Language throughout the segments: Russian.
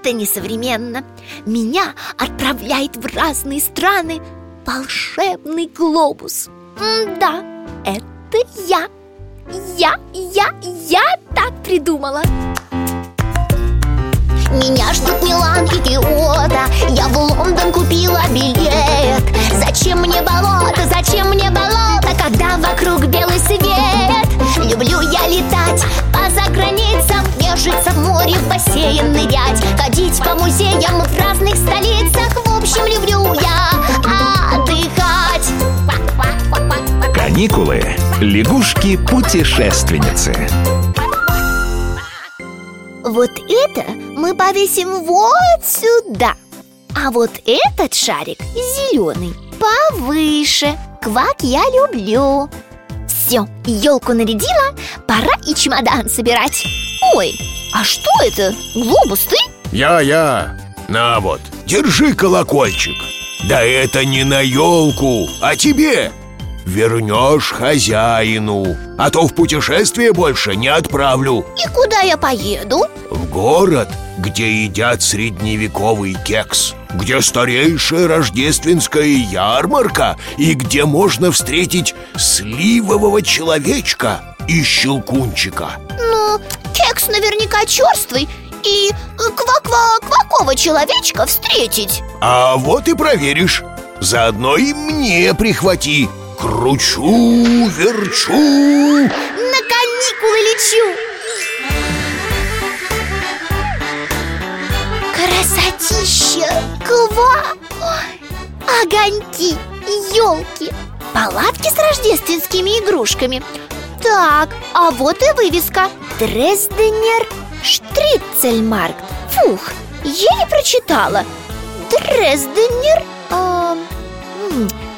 это несовременно. Меня отправляет в разные страны. Волшебный глобус. Да, это я. Я, я, я так придумала. Меня ждут Милан и Киото Я в Лондон купила билет. Зачем мне болото, зачем мне болото Когда вокруг белый свет? Люблю я летать по заграницам Нежиться в море, в бассейн нырять Ходить по музеям в разных столицах В общем, люблю я отдыхать Каникулы. Лягушки-путешественницы. Вот это мы повесим вот сюда А вот этот шарик зеленый повыше Квак я люблю Все, елку нарядила, пора и чемодан собирать Ой, а что это? Глобус ты? Я-я, на вот, держи колокольчик. Да это не на елку, а тебе. Вернешь хозяину А то в путешествие больше не отправлю. И куда я поеду? В город, где едят средневековый кекс Где старейшая рождественская ярмарка И где можно встретить сливового человечка и щелкунчика. Ну, кекс наверняка черствый И ква-ква-квакова человечка встретить. А вот и проверишь. Заодно и мне прихвати. Кручу, верчу. На каникулы лечу. Красотища! Ква! Ой, Огоньки, елки, палатки с рождественскими игрушками. Так, а вот и вывеска. Дрезденер Штрицельмаркт. Фух, еле прочитала. Дрезденер а,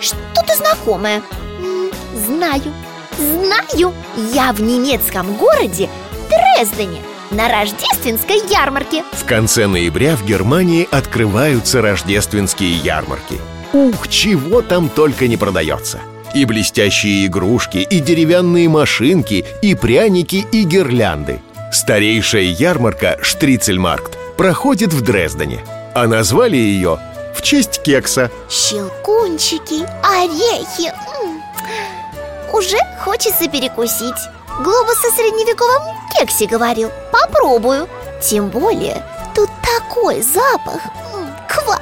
Что-то знакомое. Знаю, знаю. Я в немецком городе Дрездене На рождественской ярмарке. В конце ноября в Германии открываются рождественские ярмарки. Ух, чего там только не продается. И блестящие игрушки, и деревянные машинки, и пряники, и гирлянды Старейшая ярмарка Штрицельмаркт проходит в Дрездене. А назвали ее в честь кекса. Щелкунчики, орехи. М. Уже хочется перекусить. Глобус о средневековом кексе говорил. Попробую. Тем более, тут такой запах. М, Ква.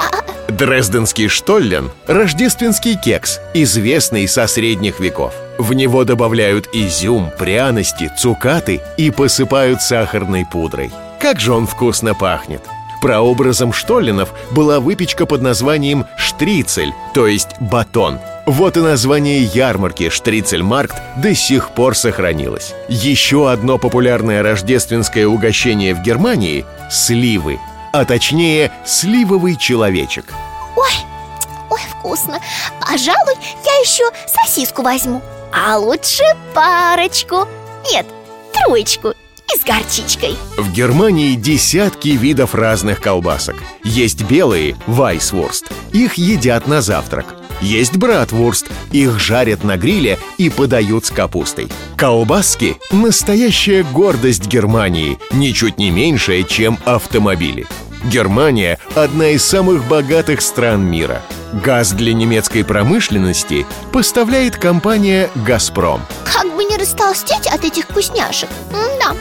Дрезденский штоллен – рождественский кекс, известный со средних веков. В него добавляют изюм, пряности, цукаты и посыпают сахарной пудрой. Как же он вкусно пахнет! Прообразом штолленов была выпечка под названием штрицель, то есть батон. Вот и название ярмарки «Штрицельмаркт» до сих пор сохранилось. Еще одно популярное рождественское угощение в Германии – сливы, а точнее сливовый человечек. Ой, ой, вкусно Пожалуй, я еще сосиску возьму А лучше парочку Нет, троечку И с горчичкой В Германии десятки видов разных колбасок. Есть белые – вайсвурст. Их едят на завтрак. Есть братвурст. Их жарят на гриле и подают с капустой. Колбаски – настоящая гордость Германии, ничуть не меньшая, чем автомобили. Германия – одна из самых богатых стран мира. Газ для немецкой промышленности поставляет компания «Газпром». Как бы не растолстеть от этих вкусняшек Да.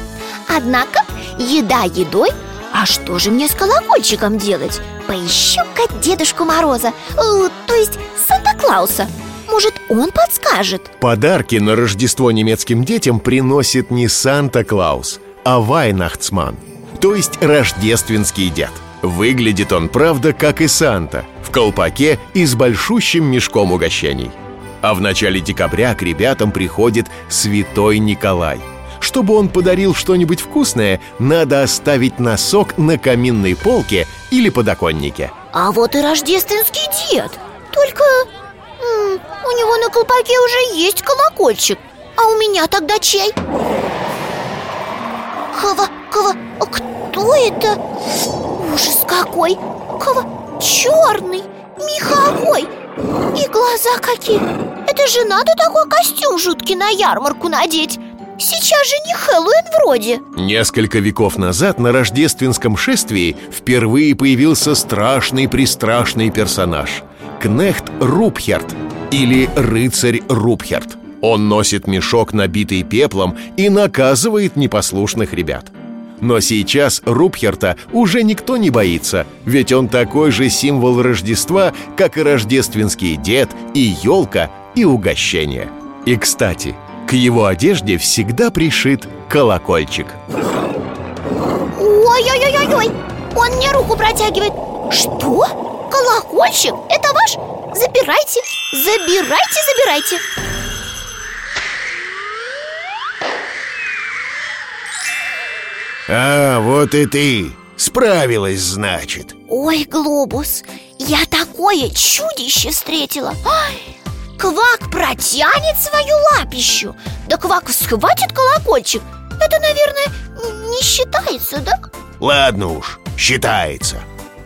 Однако, еда едой А что же мне с колокольчиком делать? Поищу-ка Дедушку Мороза э, То есть Санта-Клауса Может, он подскажет? Подарки на Рождество немецким детям приносит не Санта-Клаус, а Вайнахтсман, то есть рождественский дед. Выглядит он, правда, как и Санта, колпаке и с большущим мешком угощений. А в начале декабря к ребятам приходит Святой Николай. Чтобы он подарил что-нибудь вкусное, надо оставить носок на каминной полке или подоконнике. А вот и рождественский дед Только м, у него на колпаке уже есть колокольчик А у меня тогда чей? Кого, кого, кто это? Ужас какой! Кого? Черный, меховой И глаза какие! Это же надо такой костюм жуткий на ярмарку надеть! Сейчас же не Хэллоуин вроде! Несколько веков назад на рождественском шествии впервые появился страшный-престрашный персонаж. Кнехт Рупхерт или рыцарь Рупхерт. Он носит мешок, набитый пеплом и наказывает непослушных ребят но сейчас Рупхерта уже никто не боится, ведь он такой же символ Рождества, как и рождественский дед, и елка, и угощение. И, кстати, к его одежде всегда пришит колокольчик. Ой-ой-ой-ой! Он мне руку протягивает Что? Колокольчик? Это ваш? Забирайте, забирайте, забирайте А, вот и ты. Справилась, значит. Ой, Глобус, я такое чудище встретила. Ой, Квак протянет свою лапищу. Да Квак схватит колокольчик. Это, наверное, не считается, да? Ладно уж, считается.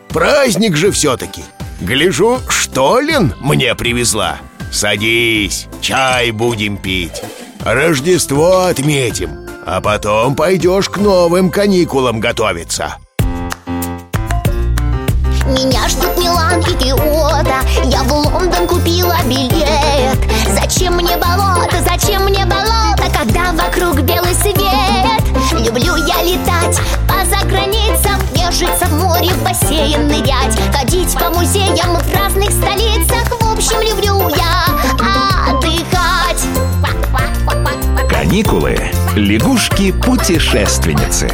Праздник же все-таки Гляжу, что Лен мне привезла. Садись, чай будем пить. Рождество отметим А потом пойдешь к новым каникулам готовиться. Меня ждут Милан и Киото. Я в Лондон купила билет. Зачем мне болото, зачем мне болото Когда вокруг белый свет? Люблю я летать по заграницам Нежиться в море, в бассейн нырять. Ходить по музеям в разных столицах. В общем, люблю я отдыхать. Каникулы. Лягушки-путешественницы.